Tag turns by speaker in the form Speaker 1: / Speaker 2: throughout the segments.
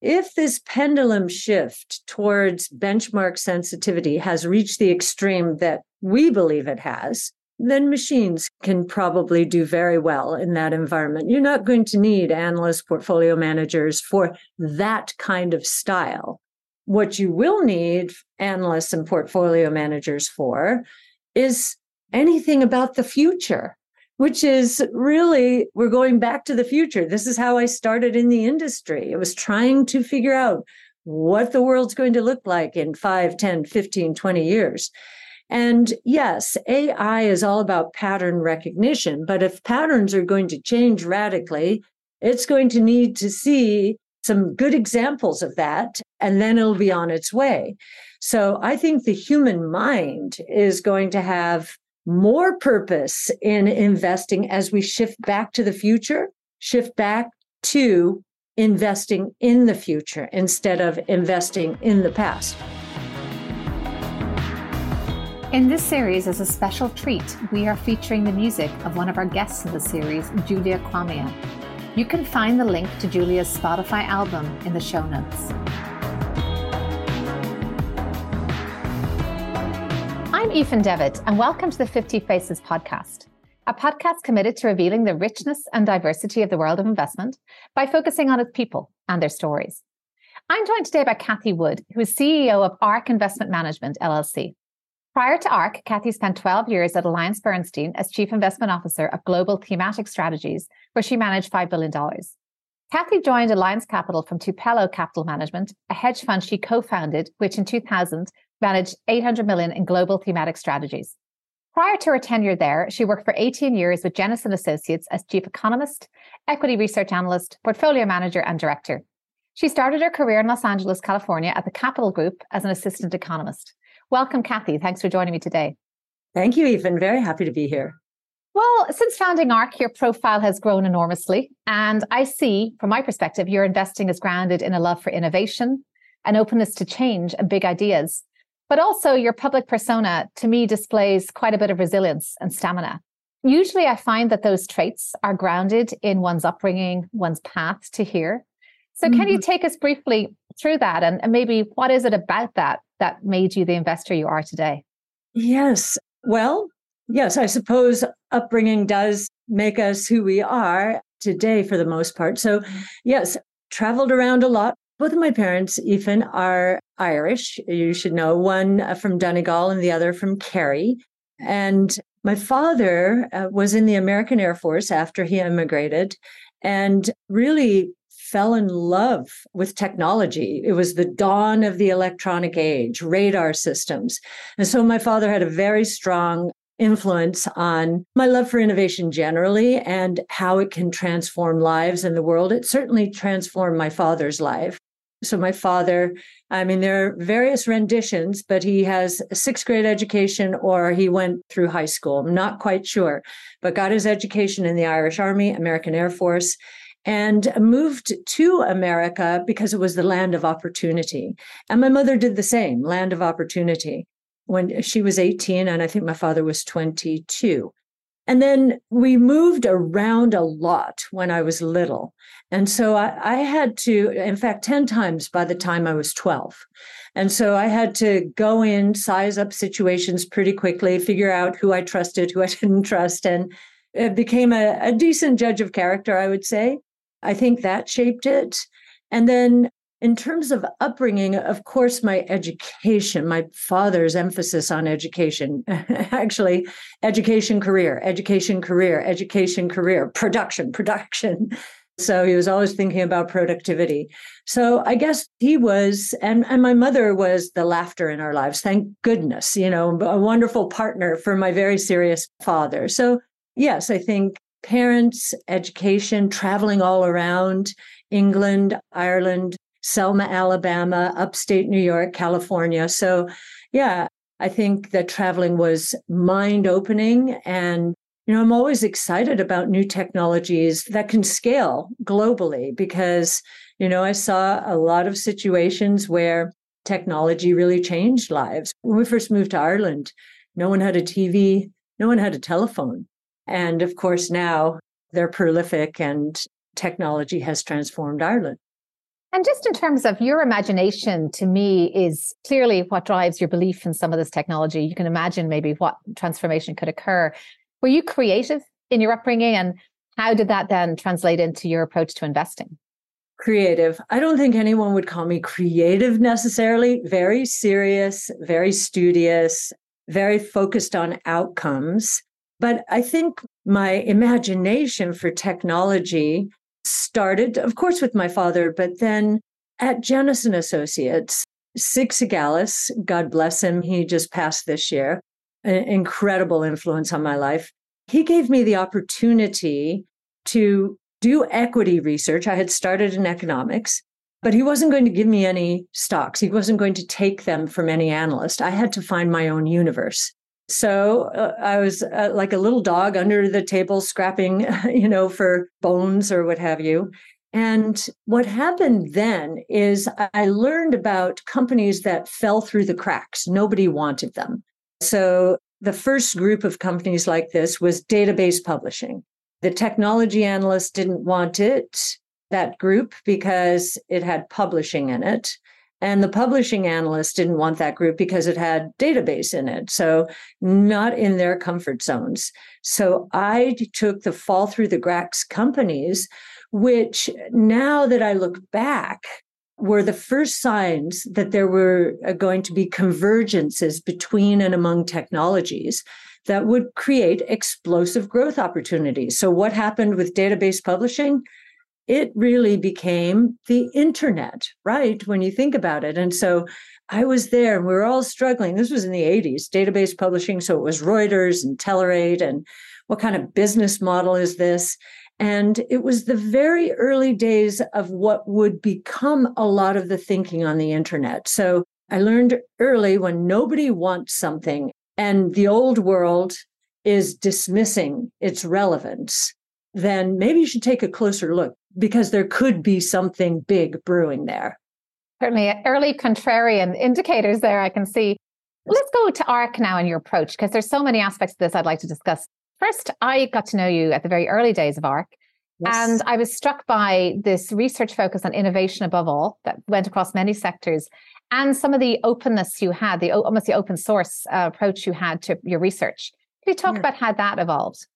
Speaker 1: if this pendulum shift towards benchmark sensitivity has reached the extreme that we believe it has, then machines can probably do very well in that environment. You're not going to need analyst portfolio managers for that kind of style. What you will need analysts and portfolio managers for is anything about the future which is really, we're going back to the future. This is how I started in the industry. It was trying to figure out what the world's going to look like in 5, 10, 15, 20 years. And yes, AI is all about pattern recognition, but if patterns are going to change radically, it's going to need to see some good examples of that, and then it'll be on its way. So I think the human mind is going to have more purpose in investing as we shift back to the future, shift back to investing in the future instead of investing in the past.
Speaker 2: In this series, as a special treat, we are featuring the music of one of our guests in the series, Julia Quamia. You can find the link to Julia's Spotify album in the show notes. I'm Aoife Devitt, and welcome to the 50 Faces podcast, a podcast committed to revealing the richness and diversity of the world of investment by focusing on its people and their stories. I'm joined today by Cathie Wood, who is CEO of ARK Investment Management, LLC. Prior to ARK, Cathie spent 12 years at AllianceBernstein as Chief Investment Officer of Global Thematic Strategies, where she managed $5 billion. Cathie joined Alliance Capital from Tupelo Capital Management, a hedge fund she co founded, which in 2000 managed 800 million in global thematic strategies. Prior to her tenure there, she worked for 18 years with Jennison Associates as chief economist, equity research analyst, portfolio manager, and director. She started her career in Los Angeles, California at the Capital Group as an assistant economist. Welcome, Cathie. Thanks for joining me today.
Speaker 1: Thank you, Aoife. Very happy to be here.
Speaker 2: Well, since founding ARK, your profile has grown enormously. And I see, from my perspective, your investing is grounded in a love for innovation, an openness to change, and big ideas. But also, your public persona to me displays quite a bit of resilience and stamina. Usually, I find that those traits are grounded in one's upbringing, one's path to here. So, mm-hmm. can you mm-hmm. take us briefly through that and, and maybe what is it about that that made you the investor you are today?
Speaker 1: Yes. Well, yes, I suppose upbringing does make us who we are today for the most part. So, yes, traveled around a lot, both of my parents, Aoife, are Irish. You should know one uh, from Donegal and the other from Kerry. And my father uh, was in the American Air Force after he immigrated and really fell in love with technology. It was the dawn of the electronic age, radar systems. And so my father had a very strong influence on my love for innovation generally and how it can transform lives in the world. It certainly transformed my father's life. So my father, I mean, there are various renditions, but he has a sixth grade education or he went through high school. I'm not quite sure, but got his education in the Irish Army, American Air Force, and moved to America because it was the land of opportunity. And my mother did the same, land of opportunity. When she was 18, and I think my father was 22. And then we moved around a lot when I was little. And so I, I, had to, in fact, 10 times by the time I was 12. And so I had to go in, size up situations pretty quickly, figure out who I trusted, who I didn't trust, and it became a, a decent judge of character, I would say. I think that shaped it. And then in terms of upbringing, of course, my education, my father's emphasis on education, actually, education, career, education, career, education, career, production, production. So he was always thinking about productivity. So I guess he was, and, and my mother was the laughter in our lives. Thank goodness, you know, a wonderful partner for my very serious father. So, yes, I think parents, education, traveling all around England, Ireland, Selma, Alabama, upstate New York, California. So, yeah, I think that traveling was mind opening. And, you know, I'm always excited about new technologies that can scale globally because, you know, I saw a lot of situations where technology really changed lives. When we first moved to Ireland, no one had a TV, no one had a telephone. And of course, now they're prolific and technology has transformed Ireland.
Speaker 2: And just in terms of your imagination, to me, is clearly what drives your belief in some of this technology. You can imagine maybe what transformation could occur. Were you creative in your upbringing? And how did that then translate into your approach to investing?
Speaker 1: Creative. I don't think anyone would call me creative necessarily. Very serious, very studious, very focused on outcomes. But I think my imagination for technology started, of course, with my father, but then at and Associates, Sig Segalas, God bless him, he just passed this year, an incredible influence on my life. He gave me the opportunity to do equity research. I had started in economics, but he wasn't going to give me any stocks. He wasn't going to take them from any analyst. I had to find my own universe. So uh, I was uh, like a little dog under the table, scrapping, you know, for bones or what have you. And what happened then is I learned about companies that fell through the cracks. Nobody wanted them. So the first group of companies like this was database publishing. The technology analysts didn't want it, that group, because it had publishing in it. And the publishing analysts didn't want that group because it had database in it. So, not in their comfort zones. So, I took the fall through the cracks companies, which now that I look back, were the first signs that there were uh, going to be convergences between and among technologies that would create explosive growth opportunities. So, what happened with database publishing? It really became the internet, right? When you think about it. And so I was there and we were all struggling. This was in the 80s, database publishing. So it was Reuters and Telerate and what kind of business model is this? And it was the very early days of what would become a lot of the thinking on the internet. So I learned early when nobody wants something and the old world is dismissing its relevance, then maybe you should take a closer look because there could be something big brewing there.
Speaker 2: Certainly, early contrarian indicators there I can see. Let's go to ARK now and your approach, because there's so many aspects of this I'd like to discuss. First, I got to know you at the very early days of ARK. Yes. And I was struck by this research focus on innovation above all that went across many sectors and some of the openness you had, the almost the open source uh, approach you had to your research. Can you talk yeah. about how that evolved?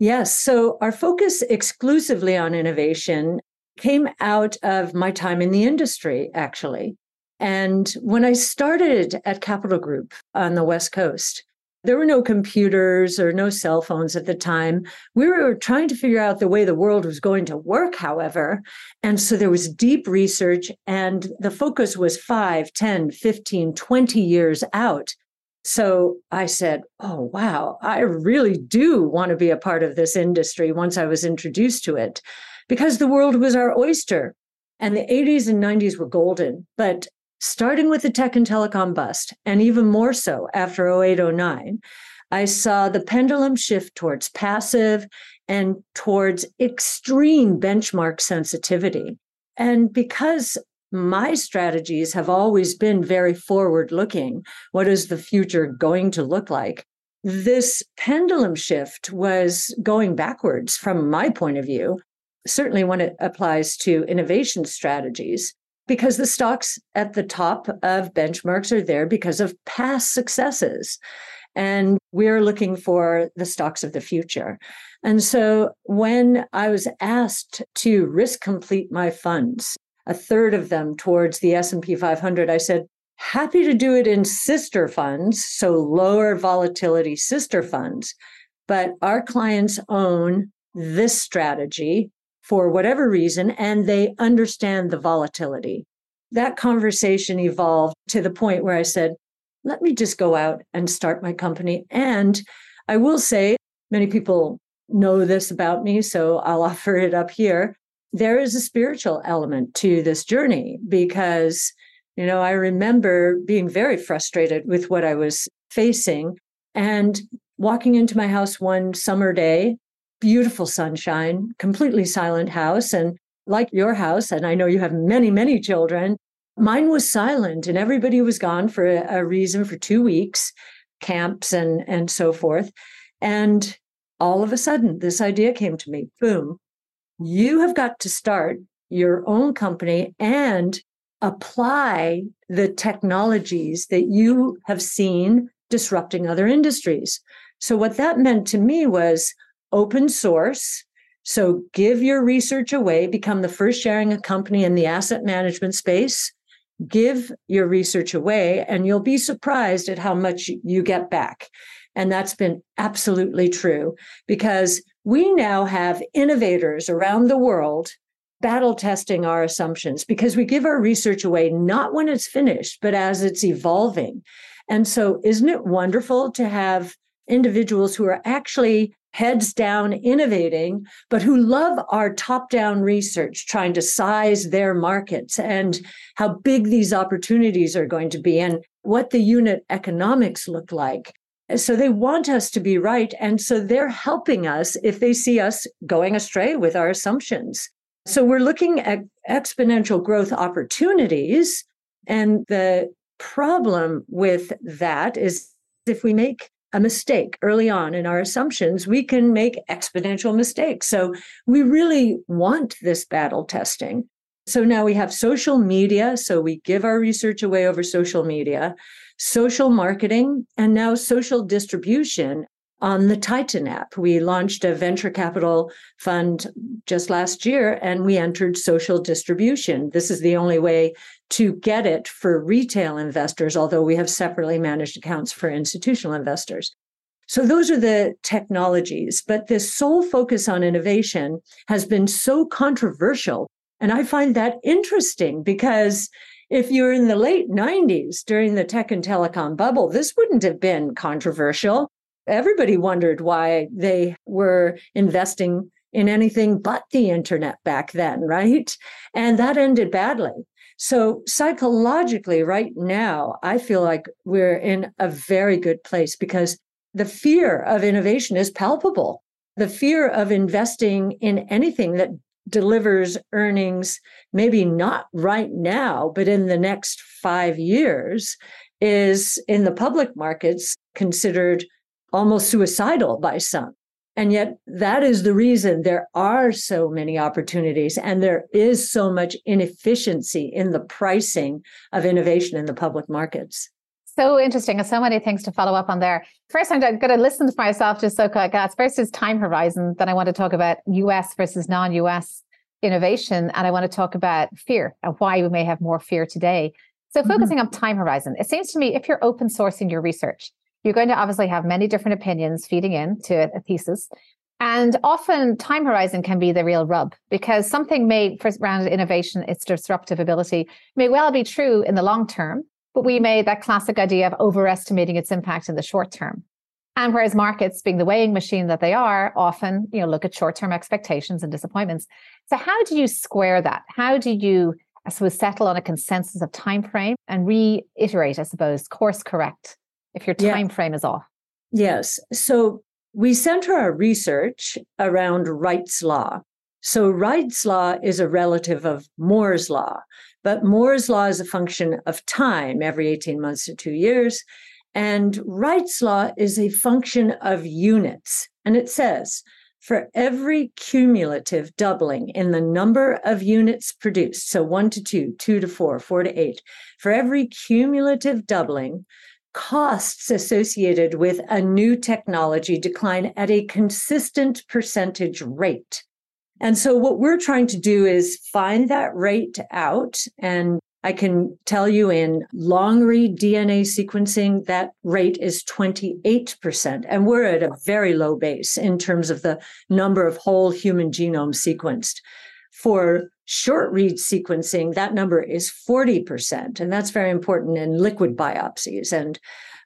Speaker 1: Yes. So our focus exclusively on innovation came out of my time in the industry, actually. And when I started at Capital Group on the West Coast, there were no computers or no cell phones at the time. We were trying to figure out the way the world was going to work, however. And so there was deep research, and the focus was 5, 10, 15, 20 years out. So I said, Oh, wow, I really do want to be a part of this industry once I was introduced to it because the world was our oyster. And the 80s and 90s were golden. But starting with the tech and telecom bust, and even more so after 0809, I saw the pendulum shift towards passive and towards extreme benchmark sensitivity. And because my strategies have always been very forward looking. What is the future going to look like? This pendulum shift was going backwards from my point of view, certainly when it applies to innovation strategies, because the stocks at the top of benchmarks are there because of past successes. And we're looking for the stocks of the future. And so when I was asked to risk complete my funds a third of them towards the S&P 500 i said happy to do it in sister funds so lower volatility sister funds but our clients own this strategy for whatever reason and they understand the volatility. That conversation evolved to the point where i said let me just go out and start my company. And i will say many people know this about me so i'll offer it up here there is a spiritual element to this journey because, you know, I remember being very frustrated with what I was facing and walking into my house one summer day, beautiful sunshine, completely silent house. And like your house, and I know you have many, many children, mine was silent and everybody was gone for a, reason for two weeks, camps and, and so forth. And all of a sudden, this idea came to me boom, you have got to start your own company and apply the technologies that you have seen disrupting other industries. So, what that meant to me was open source. So, give your research away, become the first sharing a company in the asset management space. Give your research away, and you'll be surprised at how much you get back. And that's been absolutely true because we now have innovators around the world battle testing our assumptions because we give our research away not when it's finished, but as it's evolving. And so, isn't it wonderful to have individuals who are actually heads down innovating, but who love our top down research, trying to size their markets and how big these opportunities are going to be and what the unit economics look like. So they want us to be right. And so they're helping us if they see us going astray with our assumptions. So we're looking at exponential growth opportunities. And the problem with that is if we make a mistake early on in our assumptions, we can make exponential mistakes. So we really want this battle testing. So now we have social media. So we give our research away over social media social marketing, and now social distribution on the Titan app. We launched a venture capital fund just last year and we entered social distribution. This is the only way to get it for retail investors, although we have separately managed accounts for institutional investors. So those are the technologies, but this sole focus on innovation has been so controversial. And I find that interesting because if you're in the late 90s during the tech and telecom bubble, this wouldn't have been controversial. Everybody wondered why they were investing in anything but the internet back then, right? And that ended badly. So, psychologically, right now, I feel like we're in a very good place because the fear of innovation is palpable. The fear of investing in anything that delivers earnings, maybe not right now, but in the next five years, is in the public markets considered almost suicidal by some. And yet, that is the reason there are so many opportunities and there is so much inefficiency in the pricing of innovation in the public markets.
Speaker 2: So interesting. And so many things to follow up on there. First, I'm going to listen to myself just so quick. First is time horizon. Then I want to talk about US versus non US innovation. And I want to talk about fear and why we may have more fear today. So, mm-hmm. focusing on time horizon, it seems to me if you're open sourcing your research, you're going to obviously have many different opinions feeding into a thesis. And often time horizon can be the real rub because something may, for around innovation, its disruptive ability may well be true in the long term, but we made that classic idea of overestimating its impact in the short term. And whereas markets, being the weighing machine that they are, often you know look at short-term expectations and disappointments. So how do you square that? How do you, I suppose, settle on a consensus of time frame and reiterate, I suppose, course correct if your time yeah. frame is off?
Speaker 1: Yes. So we center our research around Wright's law. So Wright's law is a relative of Moore's law. But Moore's law is a function of time every 18 months to two years. And Wright's law is a function of units. And it says for every cumulative doubling in the number of units produced, so one to two, two to four, four to eight, for every cumulative doubling, costs associated with a new technology decline at a consistent percentage rate. And so what we're trying to do is find that rate out. And I can tell you in long read DNA sequencing, that rate is 28%. And we're at a very low base in terms of the number of whole human genomes sequenced. For short read sequencing, that number is 40%. And that's very important in liquid biopsies and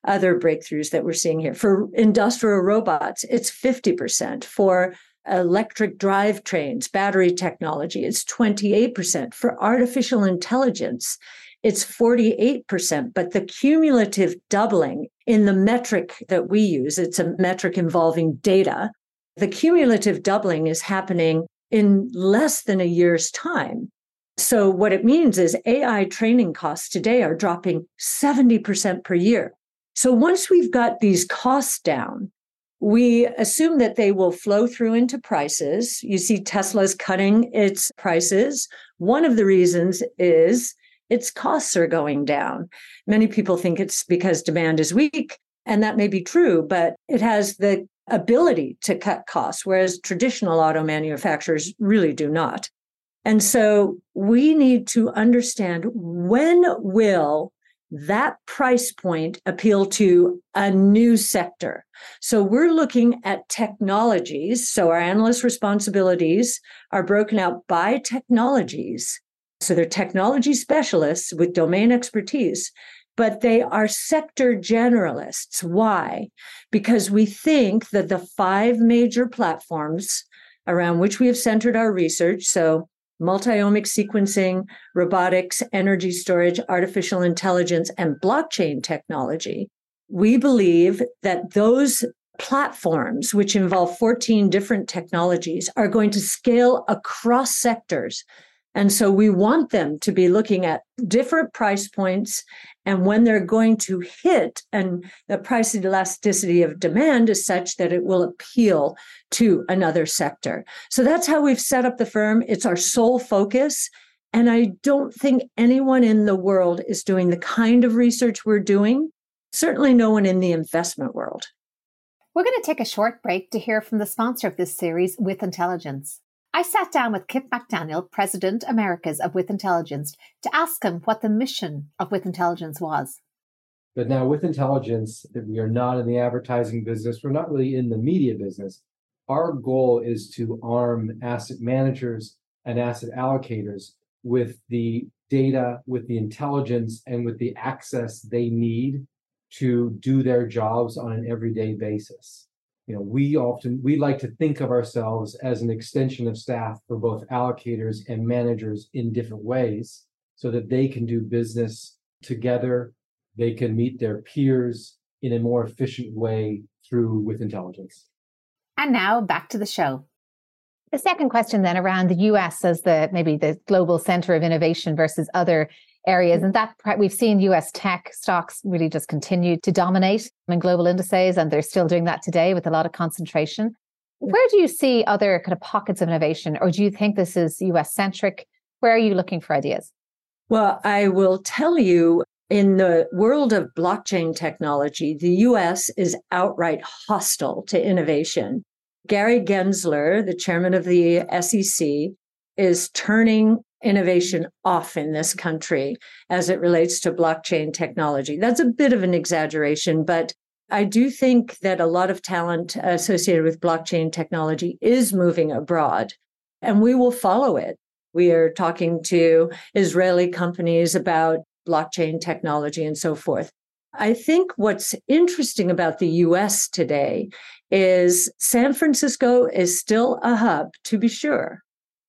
Speaker 1: other breakthroughs that we're seeing here. For industrial robots, it's 50%. For electric drivetrains, battery technology, it's 28%. For artificial intelligence, it's 48%. But the cumulative doubling in the metric that we use, it's a metric involving data. The cumulative doubling is happening in less than a year's time. So, what it means is AI training costs today are dropping 70% per year. So, once we've got these costs down, we assume that they will flow through into prices. You see Tesla's cutting its prices. One of the reasons is its costs are going down. Many people think it's because demand is weak, and that may be true, but it has the ability to cut costs, whereas traditional auto manufacturers really do not. And so we need to understand when will that price point appeal to a new sector. So we're looking at technologies. So our analyst responsibilities are broken out by technologies. So they're technology specialists with domain expertise, but they are sector generalists. Why? Because we think that the five major platforms around which we have centered our research, so multiomic sequencing, robotics, energy storage, artificial intelligence, and blockchain technology. We believe that those platforms, which involve 14 different technologies, are going to scale across sectors. And so we want them to be looking at different price points and when they're going to hit, and the price elasticity of demand is such that it will appeal to another sector. So that's how we've set up the firm. It's our sole focus. And I don't think anyone in the world is doing the kind of research we're doing. Certainly, no one in the investment world.
Speaker 2: We're going to take a short break to hear from the sponsor of this series, With Intelligence. I sat down with Kip McDaniel, President Americas of With Intelligence, to ask him what the mission of With Intelligence was.
Speaker 3: But now, with intelligence, we are not in the advertising business, we're not really in the media business. Our goal is to arm asset managers and asset allocators with the data, with the intelligence, and with the access they need to do their jobs on an everyday basis you know we often we like to think of ourselves as an extension of staff for both allocators and managers in different ways so that they can do business together. They can meet their peers in a more efficient way through with intelligence.
Speaker 2: And now back to the show. The second question then around the us as the maybe the global center of innovation versus other areas. And that we've seen US tech stocks really just continue to dominate in global indices, and they're still doing that today with a lot of concentration. Mm. Where do you see other kind of pockets of innovation, or do you think this is US centric? Where are you looking for ideas?
Speaker 1: Well, I will tell you in the world of blockchain technology, the US is outright hostile to innovation. Gary Gensler, the chairman of the SEC, is turning innovation off in this country as it relates to blockchain technology. That's a bit of an exaggeration, but I do think that a lot of talent associated with blockchain technology is moving abroad, and we will follow it. We are talking to Israeli companies about blockchain technology and so forth. I think what's interesting about the US today is San Francisco is still a hub, to be sure.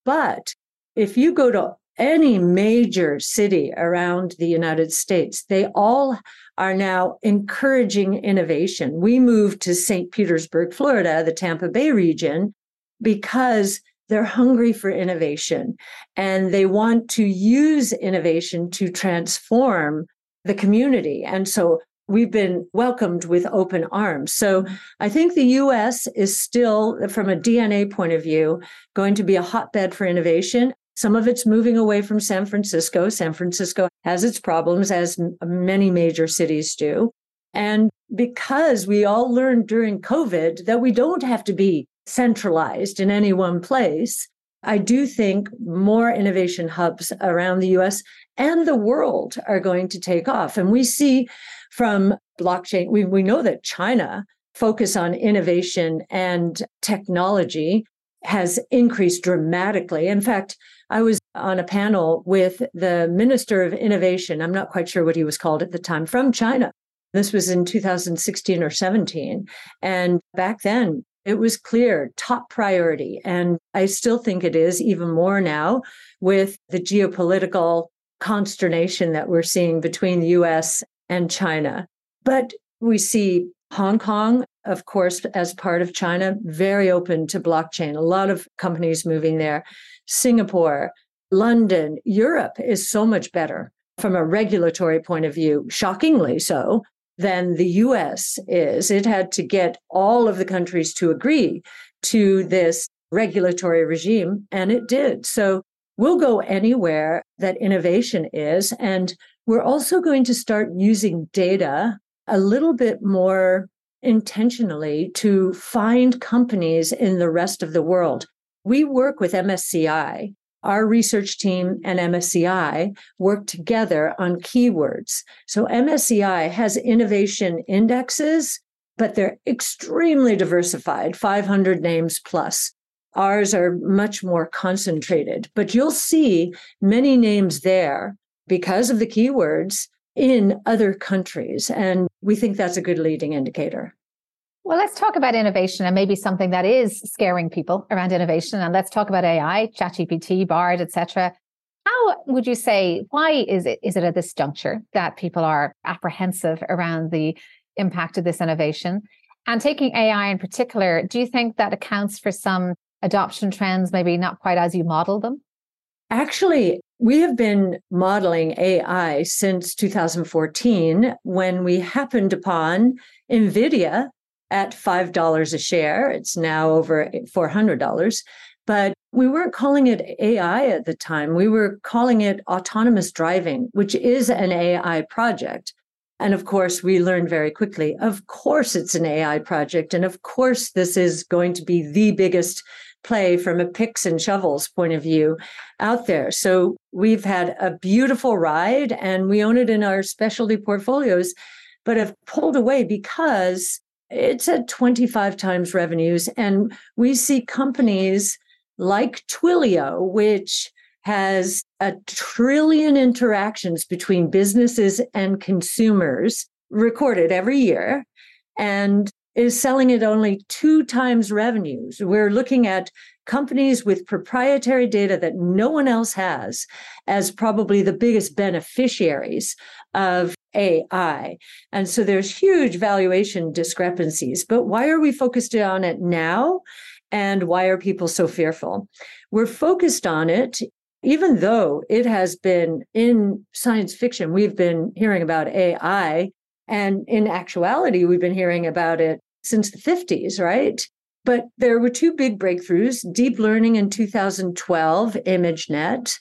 Speaker 1: But if you go to any major city around the United States, they all are now encouraging innovation. We moved to St. Petersburg, Florida, the Tampa Bay region, because they're hungry for innovation and they want to use innovation to transform the community. And so we've been welcomed with open arms. So I think the US is still, from a DNA point of view, going to be a hotbed for innovation. Some of it's moving away from San Francisco. San Francisco has its problems, as many major cities do. And because we all learned during COVID that we don't have to be centralized in any one place, I do think more innovation hubs around the US and the world are going to take off. And we see from blockchain, we, we know that China focus on innovation and technology has increased dramatically. In fact, I was on a panel with the Minister of Innovation. I'm not quite sure what he was called at the time from China. This was in 2016 or 17. And back then, it was clear top priority. And I still think it is even more now with the geopolitical consternation that we're seeing between the US and China. But we see Hong Kong, of course, as part of China, very open to blockchain. A lot of companies moving there. Singapore, London, Europe is so much better from a regulatory point of view, shockingly so. than the US is. It had to get all of the countries to agree to this regulatory regime, and it did. So we'll go anywhere that innovation is. And we're also going to start using data a little bit more intentionally to find companies in the rest of the world. We work with MSCI. Our research team and MSCI work together on keywords. So MSCI has innovation indexes, but they're extremely diversified, 500 names plus. Ours are much more concentrated, but you'll see many names there because of the keywords in other countries. And we think that's a good leading indicator.
Speaker 2: Well, let's talk about innovation and maybe something that is scaring people around innovation. And let's talk about AI, ChatGPT, Bard, etc. How would you say why is it is it at this juncture that people are apprehensive around the impact of this innovation? And taking AI in particular, do you think that accounts for some adoption trends, maybe not quite as you model them?
Speaker 1: Actually, we have been modeling AI since 2014 when we happened upon NVIDIA at $5 a share. It's now over $400. But we weren't calling it AI at the time. We were calling it autonomous driving, which is an AI project. And of course, we learned very quickly, of course, it's an AI project. And of course, this is going to be the biggest play from a picks and shovels point of view out there. So we've had a beautiful ride and we own it in our specialty portfolios, but have pulled away because it's at 25 times revenues. And we see companies like Twilio, which has a trillion interactions between businesses and consumers recorded every year. And is selling at only two times revenues. We're looking at companies with proprietary data that no one else has as probably the biggest beneficiaries of AI. And so there's huge valuation discrepancies. But why are we focused on it now? And why are people so fearful? We're focused on it even though it has been in science fiction, we've been hearing about AI. And in actuality, we've been hearing about it since the 50s, right? But there were two big breakthroughs deep learning in 2012, ImageNet,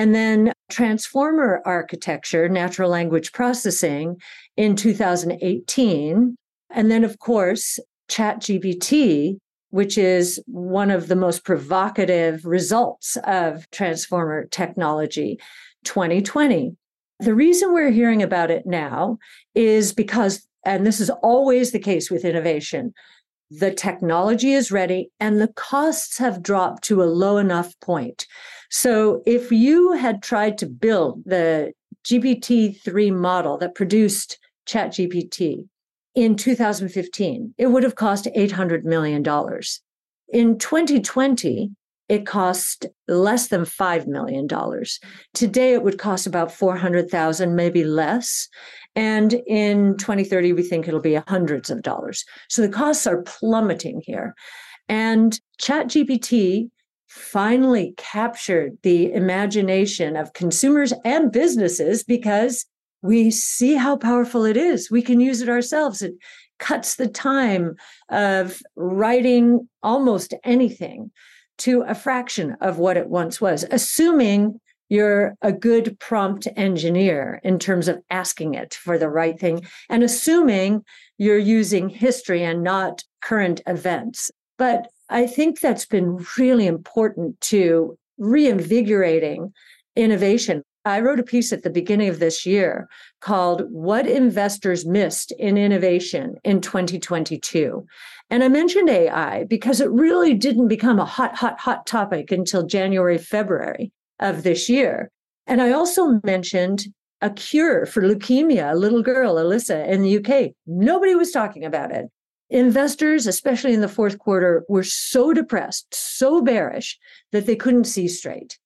Speaker 1: and then transformer architecture, natural language processing in 2018. And then, of course, ChatGPT, which is one of the most provocative results of transformer technology, 2020. The reason we're hearing about it now is because and this is always the case with innovation, the technology is ready and the costs have dropped to a low enough point. So if you had tried to build the GPT-3 model that produced ChatGPT in 2015, it would have cost $800 million. In 2020, it cost less than $5 million. Today, it would cost about 400,000, maybe less. And in 2030, we think it'll be hundreds of dollars. So the costs are plummeting here. And ChatGPT finally captured the imagination of consumers and businesses because we see how powerful it is. We can use it ourselves. It cuts the time of writing almost anything to a fraction of what it once was, assuming you're a good prompt engineer in terms of asking it for the right thing and assuming you're using history and not current events. But I think that's been really important to reinvigorating innovation. I wrote a piece at the beginning of this year called What Investors Missed in Innovation in 2022. And I mentioned AI because it really didn't become a hot, hot, hot topic until January, February of this year. And I also mentioned a cure for leukemia, a little girl, Alyssa, in the UK. Nobody was talking about it. Investors, especially in the fourth quarter, were so depressed, so bearish that they couldn't see straight.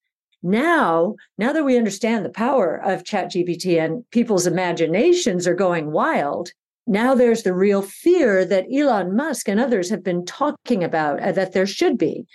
Speaker 1: Now, now that we understand the power of ChatGPT and people's imaginations are going wild, now there's the real fear that Elon Musk and others have been talking about uh, that there should be.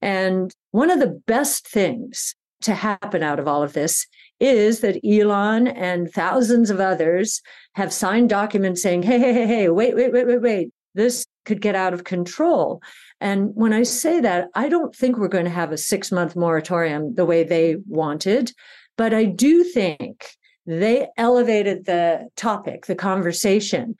Speaker 1: And one of the best things to happen out of all of this is that Elon and thousands of others have signed documents saying, hey, hey, hey, hey, wait, wait, wait, wait, wait. This could get out of control. And when I say that, I don't think we're going to have a six month moratorium the way they wanted, but I do think they elevated the topic, the conversation.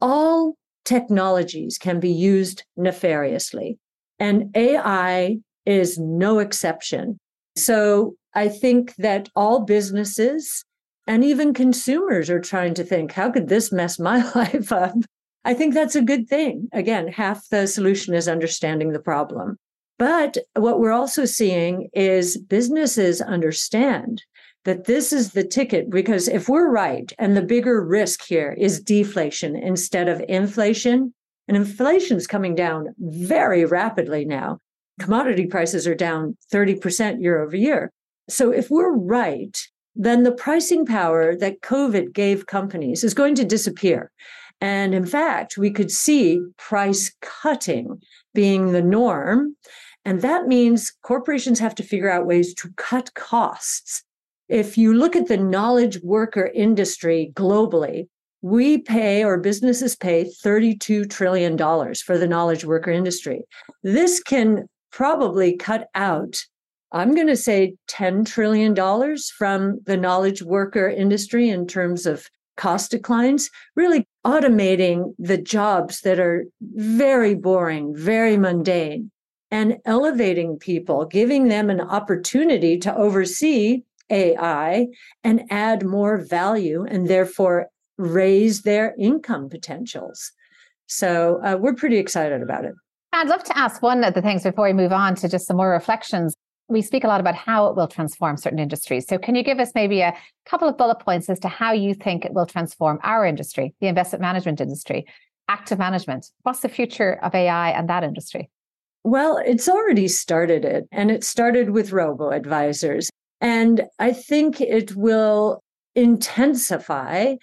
Speaker 1: All technologies can be used nefariously, and AI is no exception. So I think that all businesses and even consumers are trying to think, how could this mess my life up? I think that's a good thing. Again, half the solution is understanding the problem. But what we're also seeing is businesses understand that this is the ticket because if we're right and the bigger risk here is deflation instead of inflation, and inflation is coming down very rapidly now. Commodity prices are down 30% year over year. So if we're right, then the pricing power that COVID gave companies is going to disappear. And in fact, we could see price cutting being the norm. And that means corporations have to figure out ways to cut costs. If you look at the knowledge worker industry globally, we pay or businesses pay $32 trillion for the knowledge worker industry. This can probably cut out, I'm going to say $10 trillion from the knowledge worker industry in terms of cost declines, really automating the jobs that are very boring, very mundane, and elevating people, giving them an opportunity to oversee AI and add more value and therefore raise their income potentials. So uh, we're pretty excited about it.
Speaker 2: I'd love to ask one of the things before we move on to just some more reflections we speak a lot about how it will transform certain industries. So, can you give us maybe a couple of bullet points as to how you think it will transform our industry, the investment management industry, active management? What's the future of AI and that industry?
Speaker 1: Well, it's already started it, and it started with robo advisors. And I think it will intensify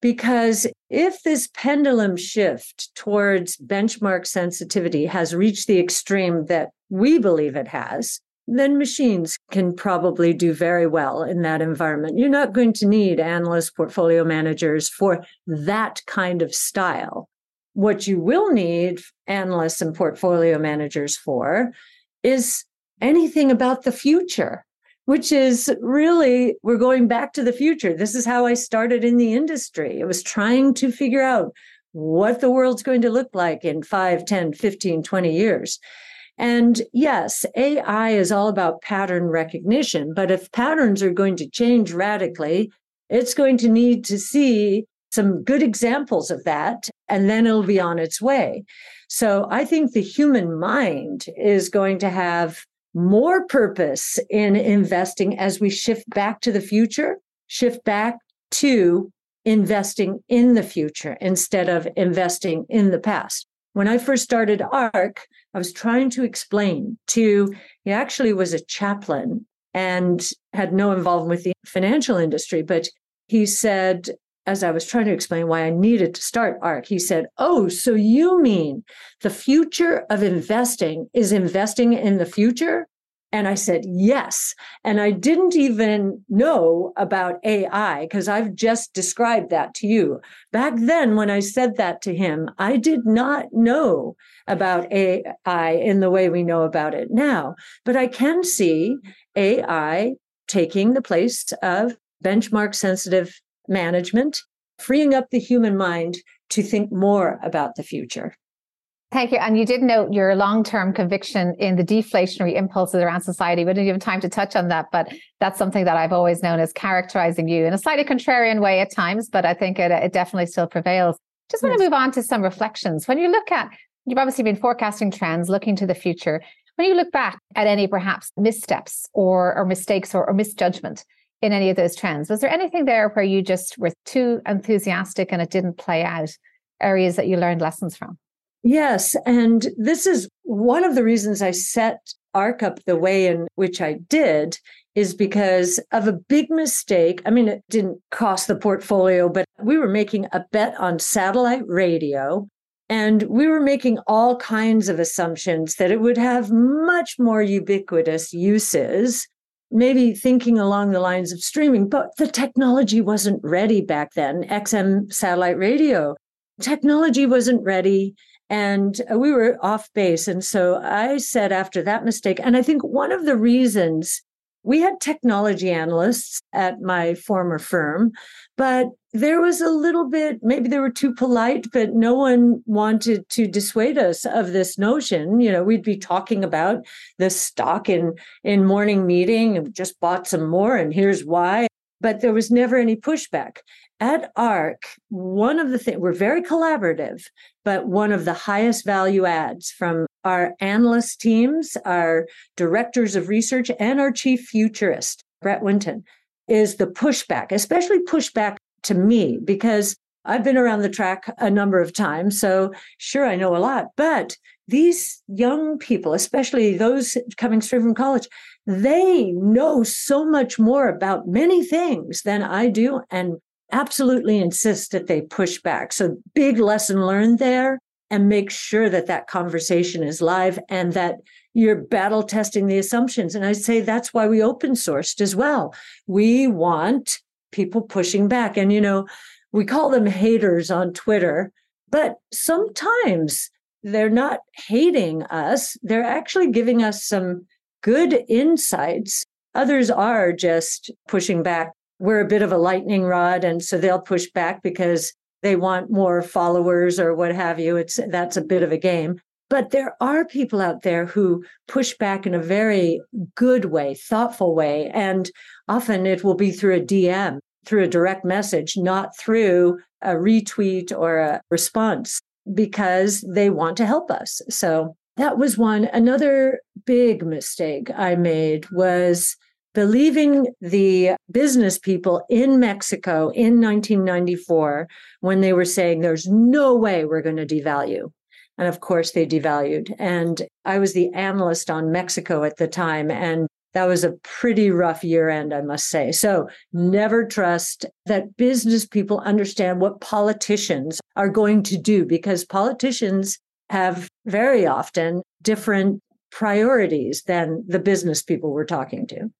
Speaker 1: because if this pendulum shift towards benchmark sensitivity has reached the extreme that we believe it has, then machines can probably do very well in that environment. You're not going to need analyst portfolio managers for that kind of style. What you will need analysts and portfolio managers for is anything about the future, which is really, we're going back to the future. This is how I started in the industry. It was trying to figure out what the world's going to look like in 5, 10, 15, 20 years. And yes, AI is all about pattern recognition, but if patterns are going to change radically, it's going to need to see some good examples of that, and then it'll be on its way. So I think the human mind is going to have more purpose in investing as we shift back to the future, shift back to investing in the future instead of investing in the past. When I first started ARK, I was trying to explain to, he actually was a chaplain and had no involvement with the financial industry, but he said, as I was trying to explain why I needed to start ARK, he said, Oh, so you mean the future of investing is investing in the future? And I said, yes. And I didn't even know about AI because I've just described that to you. Back then, when I said that to him, I did not know about AI in the way we know about it now. But I can see AI taking the place of benchmark sensitive management, freeing up the human mind to think more about the future.
Speaker 2: Thank you. And you did note your long term conviction in the deflationary impulses around society. We didn't even have time to touch on that, but that's something that I've always known as characterizing you in a slightly contrarian way at times, but I think it, it definitely still prevails. Just want to move on to some reflections. When you look at, you've obviously been forecasting trends, looking to the future. When you look back at any perhaps missteps or, or mistakes or, or misjudgment in any of those trends, was there anything there where you just were too enthusiastic and it didn't play out? Areas that you learned lessons from?
Speaker 1: Yes. And this is one of the reasons I set ARK up the way in which I did is because of a big mistake. I mean, it didn't cost the portfolio, but we were making a bet on satellite radio. And we were making all kinds of assumptions that it would have much more ubiquitous uses maybe thinking along the lines of streaming, but the technology wasn't ready back then. XM satellite radio technology wasn't ready and uh, we were off base. And so I said after that mistake, and I think one of the reasons we had technology analysts at my former firm, but there was a little bit, maybe they were too polite, but no one wanted to dissuade us of this notion. You know, we'd be talking about the stock in, in morning meeting and just bought some more, and here's why. But there was never any pushback. At ARK, one of the things, we're very collaborative, but one of the highest value adds from our analyst teams, our directors of research, and our chief futurist, Brett Winton, is the pushback, especially pushback to me, because I've been around the track a number of times. So, sure, I know a lot, but these young people, especially those coming straight from college, they know so much more about many things than I do and absolutely insist that they push back. So, big lesson learned there and make sure that that conversation is live and that you're battle testing the assumptions. And I say that's why we open sourced as well. We want people pushing back. And, you know, we call them haters on Twitter, but sometimes they're not hating us. They're actually giving us some good insights. Others are just pushing back. We're a bit of a lightning rod. And so they'll push back because they want more followers or what have you. It's that's a bit of a game. But there are people out there who push back in a very good way, thoughtful way. And often it will be through a DM, through a direct message, not through a retweet or a response, because they want to help us. So that was one. Another big mistake I made was believing the business people in Mexico in 1994 when they were saying there's no way we're going to devalue. And of course, they devalued. And I was the analyst on Mexico at the time. And that was a pretty rough year end, I must say. So never trust that business people understand what politicians are going to do because politicians have very often different priorities than the business people we're talking to.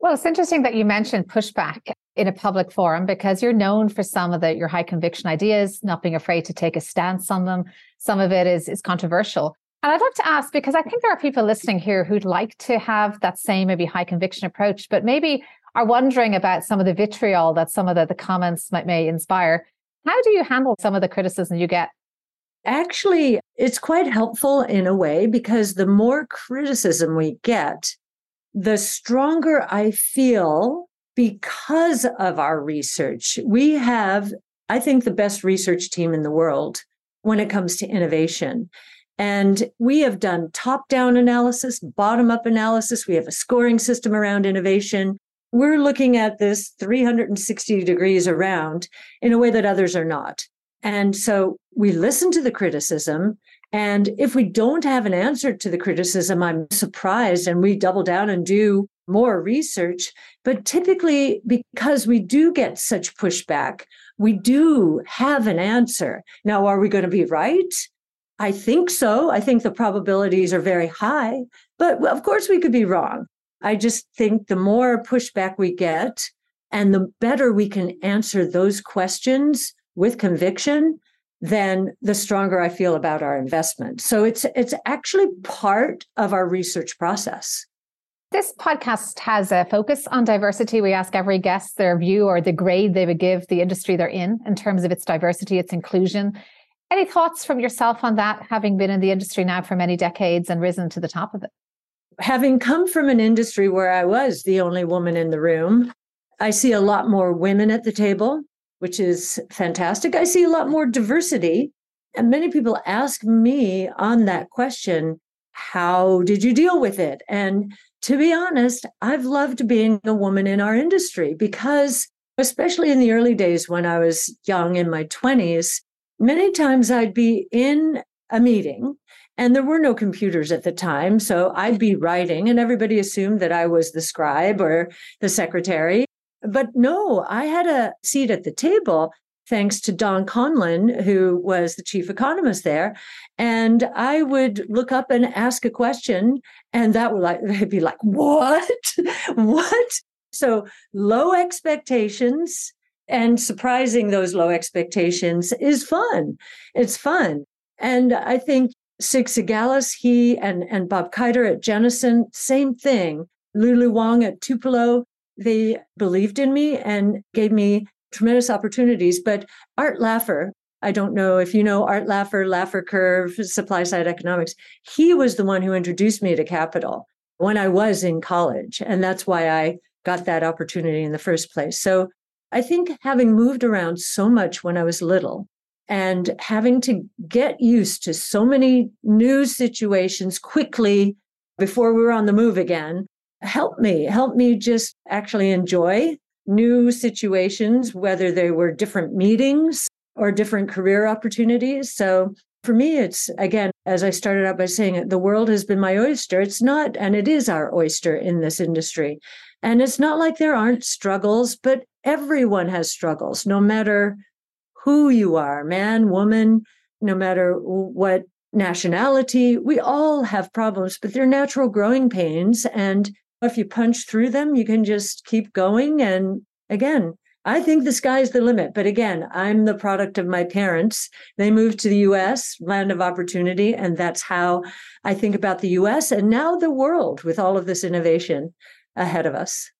Speaker 2: Well, it's interesting that you mentioned pushback in a public forum because you're known for some of the your high conviction ideas, not being afraid to take a stance on them. Some of it is is controversial. And I'd like to ask because I think there are people listening here who'd like to have that same maybe high conviction approach, but maybe are wondering about some of the vitriol that some of the, the comments might may inspire. How do you handle some of the criticism you get?
Speaker 1: Actually, it's quite helpful in a way because the more criticism we get, the stronger I feel because of our research. We have, I think, the best research team in the world when it comes to innovation. And we have done top down analysis, bottom up analysis. We have a scoring system around innovation. We're looking at this 360 degrees around in a way that others are not. And so we listen to the criticism and if we don't have an answer to the criticism, I'm surprised and we double down and do more research. But typically, because we do get such pushback, we do have an answer. Now, are we going to be right? I think so. I think the probabilities are very high, but of course we could be wrong. I just think the more pushback we get and the better we can answer those questions with conviction, then the stronger I feel about our investment. So it's it's actually part of our research process.
Speaker 2: This podcast has a focus on diversity. We ask every guest their view or the grade they would give the industry they're in in terms of its diversity, its inclusion. Any thoughts from yourself on that, having been in the industry now for many decades and risen to the top of it?
Speaker 1: Having come from an industry where I was the only woman in the room, I see a lot more women at the table which is fantastic. I see a lot more diversity. And many people ask me on that question, how did you deal with it? And to be honest, I've loved being a woman in our industry because, especially in the early days when I was young in my 20s, many times I'd be in a meeting and there were no computers at the time. So I'd be writing, and everybody assumed that I was the scribe or the secretary. But no, I had a seat at the table thanks to Don Conlon, who was the chief economist there. And I would look up and ask a question, and that would like be like, "What? what?" So low expectations and surprising those low expectations is fun. It's fun, and I think Sig Segalas, he and and Bob Keiter at Jennison, same thing. Lulu Wang at Tupelo, they believed in me and gave me tremendous opportunities. But Art Laffer, I don't know if you know Art Laffer, Laffer Curve, supply side economics. He was the one who introduced me to capital when I was in college. And that's why I got that opportunity in the first place. So I think having moved around so much when I was little and having to get used to so many new situations quickly before we were on the move again helped me, help me just actually enjoy new situations, whether they were different meetings or different career opportunities. So for me, it's again, as I started out by saying, the world has been my oyster. It's not, and it is our oyster in this industry. And it's not like there aren't struggles, but everyone has struggles, no matter who you are man, woman, no matter what nationality. We all have problems, but they're natural growing pains. And if you punch through them, you can just keep going. And again, I think the sky's the limit. But again, I'm the product of my parents. They moved to the US, land of opportunity. And that's how I think about the US and now the world with all of this innovation ahead of us.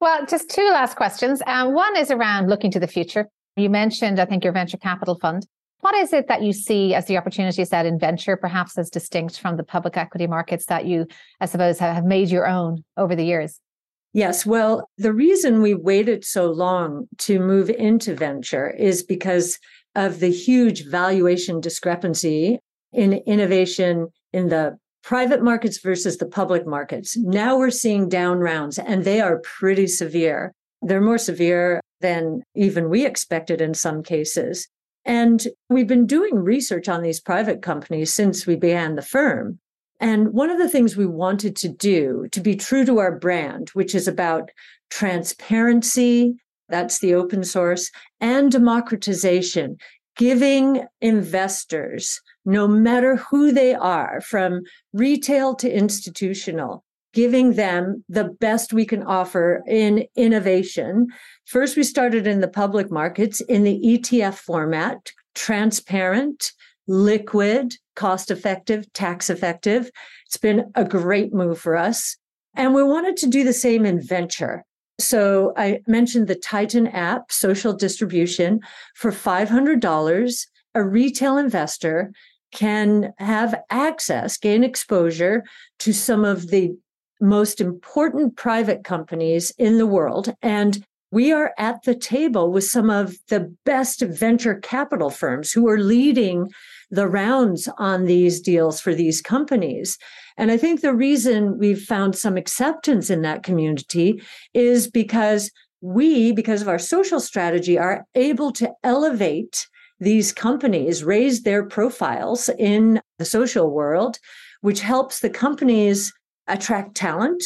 Speaker 2: Well, just two last questions. Um, one is around looking to the future. You mentioned, I think, your venture capital fund. What is it that you see as the opportunities that in venture, perhaps as distinct from the public equity markets that you, I suppose, have made your own over the years?
Speaker 1: Yes. Well, the reason we waited so long to move into venture is because of the huge valuation discrepancy in innovation in the private markets versus the public markets. Now we're seeing down rounds, and they are pretty severe. They're more severe than even we expected in some cases. And we've been doing research on these private companies since we began the firm. And one of the things we wanted to do to be true to our brand, which is about transparency, that's the open source, and democratization, giving investors, no matter who they are, from retail to institutional, giving them the best we can offer in innovation. First, we started in the public markets in the ETF format, transparent, liquid, cost effective, tax effective. It's been a great move for us. And we wanted to do the same in venture. So I mentioned the Titan app, social distribution for $500. A retail investor can have access, gain exposure to some of the most important private companies in the world. And we are at the table with some of the best venture capital firms who are leading the rounds on these deals for these companies. And I think the reason we've found some acceptance in that community is because we, because of our social strategy, are able to elevate these companies, raise their profiles in the social world, which helps the companies attract talent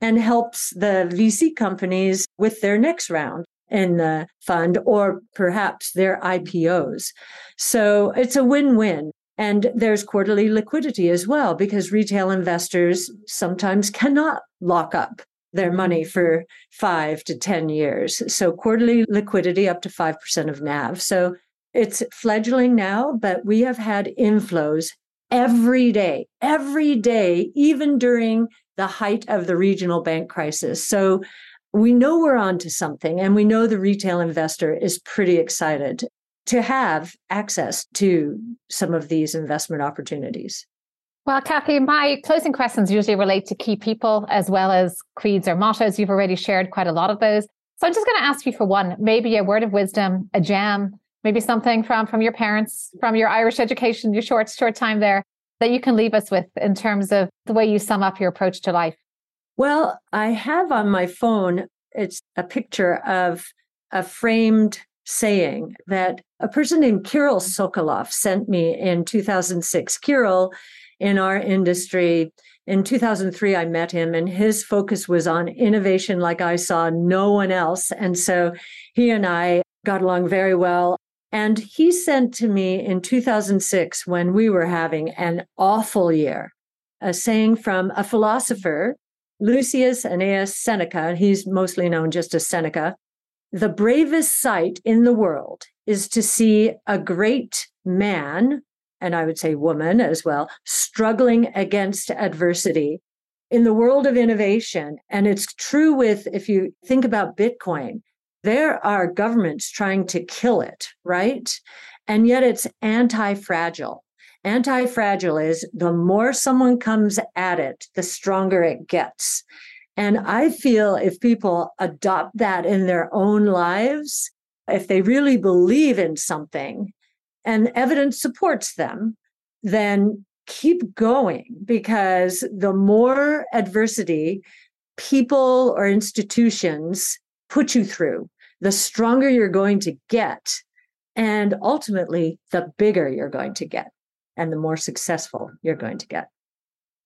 Speaker 1: and helps the VC companies with their next round in the fund or perhaps their IPOs. So it's a win win. And there's quarterly liquidity as well, because retail investors sometimes cannot lock up their money for five to 10 years. So quarterly liquidity up to 5% of NAV. So it's fledgling now, but we have had inflows every day, every day, even during the height of the regional bank crisis. So we know we're on to something, and we know the retail investor is pretty excited to have access to some of these investment opportunities.
Speaker 2: Well, Cathie, my closing questions usually relate to key people as well as creeds or mottos. You've already shared quite a lot of those. So I'm just going to ask you for one, maybe a word of wisdom, a gem, maybe something from from your parents, from your Irish education, your short short time there that you can leave us with in terms of the way you sum up your approach to life.
Speaker 1: Well, I have on my phone it's a picture of a framed saying that a person named Kirill Sokolov sent me in 2006. Kirill in our industry in 2003 i met him and his focus was on innovation like i saw no one else and so he and i got along very well And he sent to me in 2006, when we were having an awful year, a saying from a philosopher, Lucius Annaeus Seneca. He's mostly known just as Seneca. The bravest sight in the world is to see a great man, and I would say woman as well, struggling against adversity in the world of innovation. And it's true with, if you think about Bitcoin, there are governments trying to kill it, right? And yet it's anti fragile. Anti fragile is the more someone comes at it, the stronger it gets. And I feel if people adopt that in their own lives, if they really believe in something and evidence supports them, then keep going because the more adversity people or institutions put you through, the stronger you're going to get. And ultimately, the bigger you're going to get and the more successful you're going to get.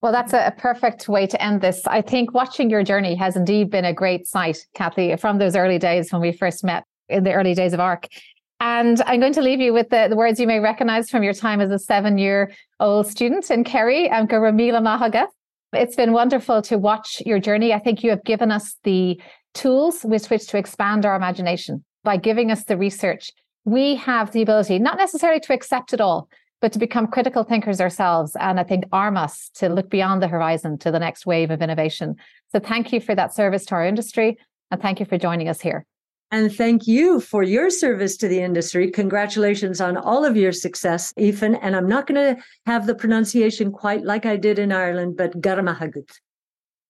Speaker 2: Well, that's a, perfect way to end this. I think watching your journey has indeed been a great sight, Cathie, from those early days when we first met in the early days of ARK. And I'm going to leave you with the, the words you may recognize from your time as a seven year old student in Kerry, um, Ramila Mahaga. It's been wonderful to watch your journey. I think you have given us the tools with which to expand our imagination by giving us the research. We have the ability, not necessarily to accept it all, but to become critical thinkers ourselves. And I think arm us to look beyond the horizon to the next wave of innovation. So thank you for that service to our industry. And thank you for joining us here.
Speaker 1: And thank you for your service to the industry. Congratulations on all of your success, Ethan. And I'm not going to have the pronunciation quite like I did in Ireland, but Garamahagut.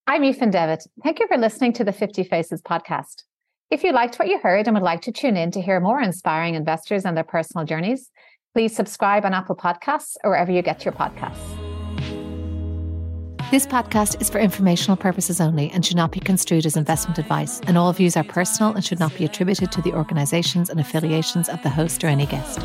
Speaker 2: I'm Ethan Devitt. Thank you for listening to the 50 Faces podcast. If you liked what you heard and would like to tune in to hear more inspiring investors and their personal journeys, please subscribe on Apple Podcasts or wherever you get your podcasts. This podcast is for informational purposes only and should not be construed as investment advice, and all views are personal and should not be attributed to the organizations and affiliations of the host or any guest.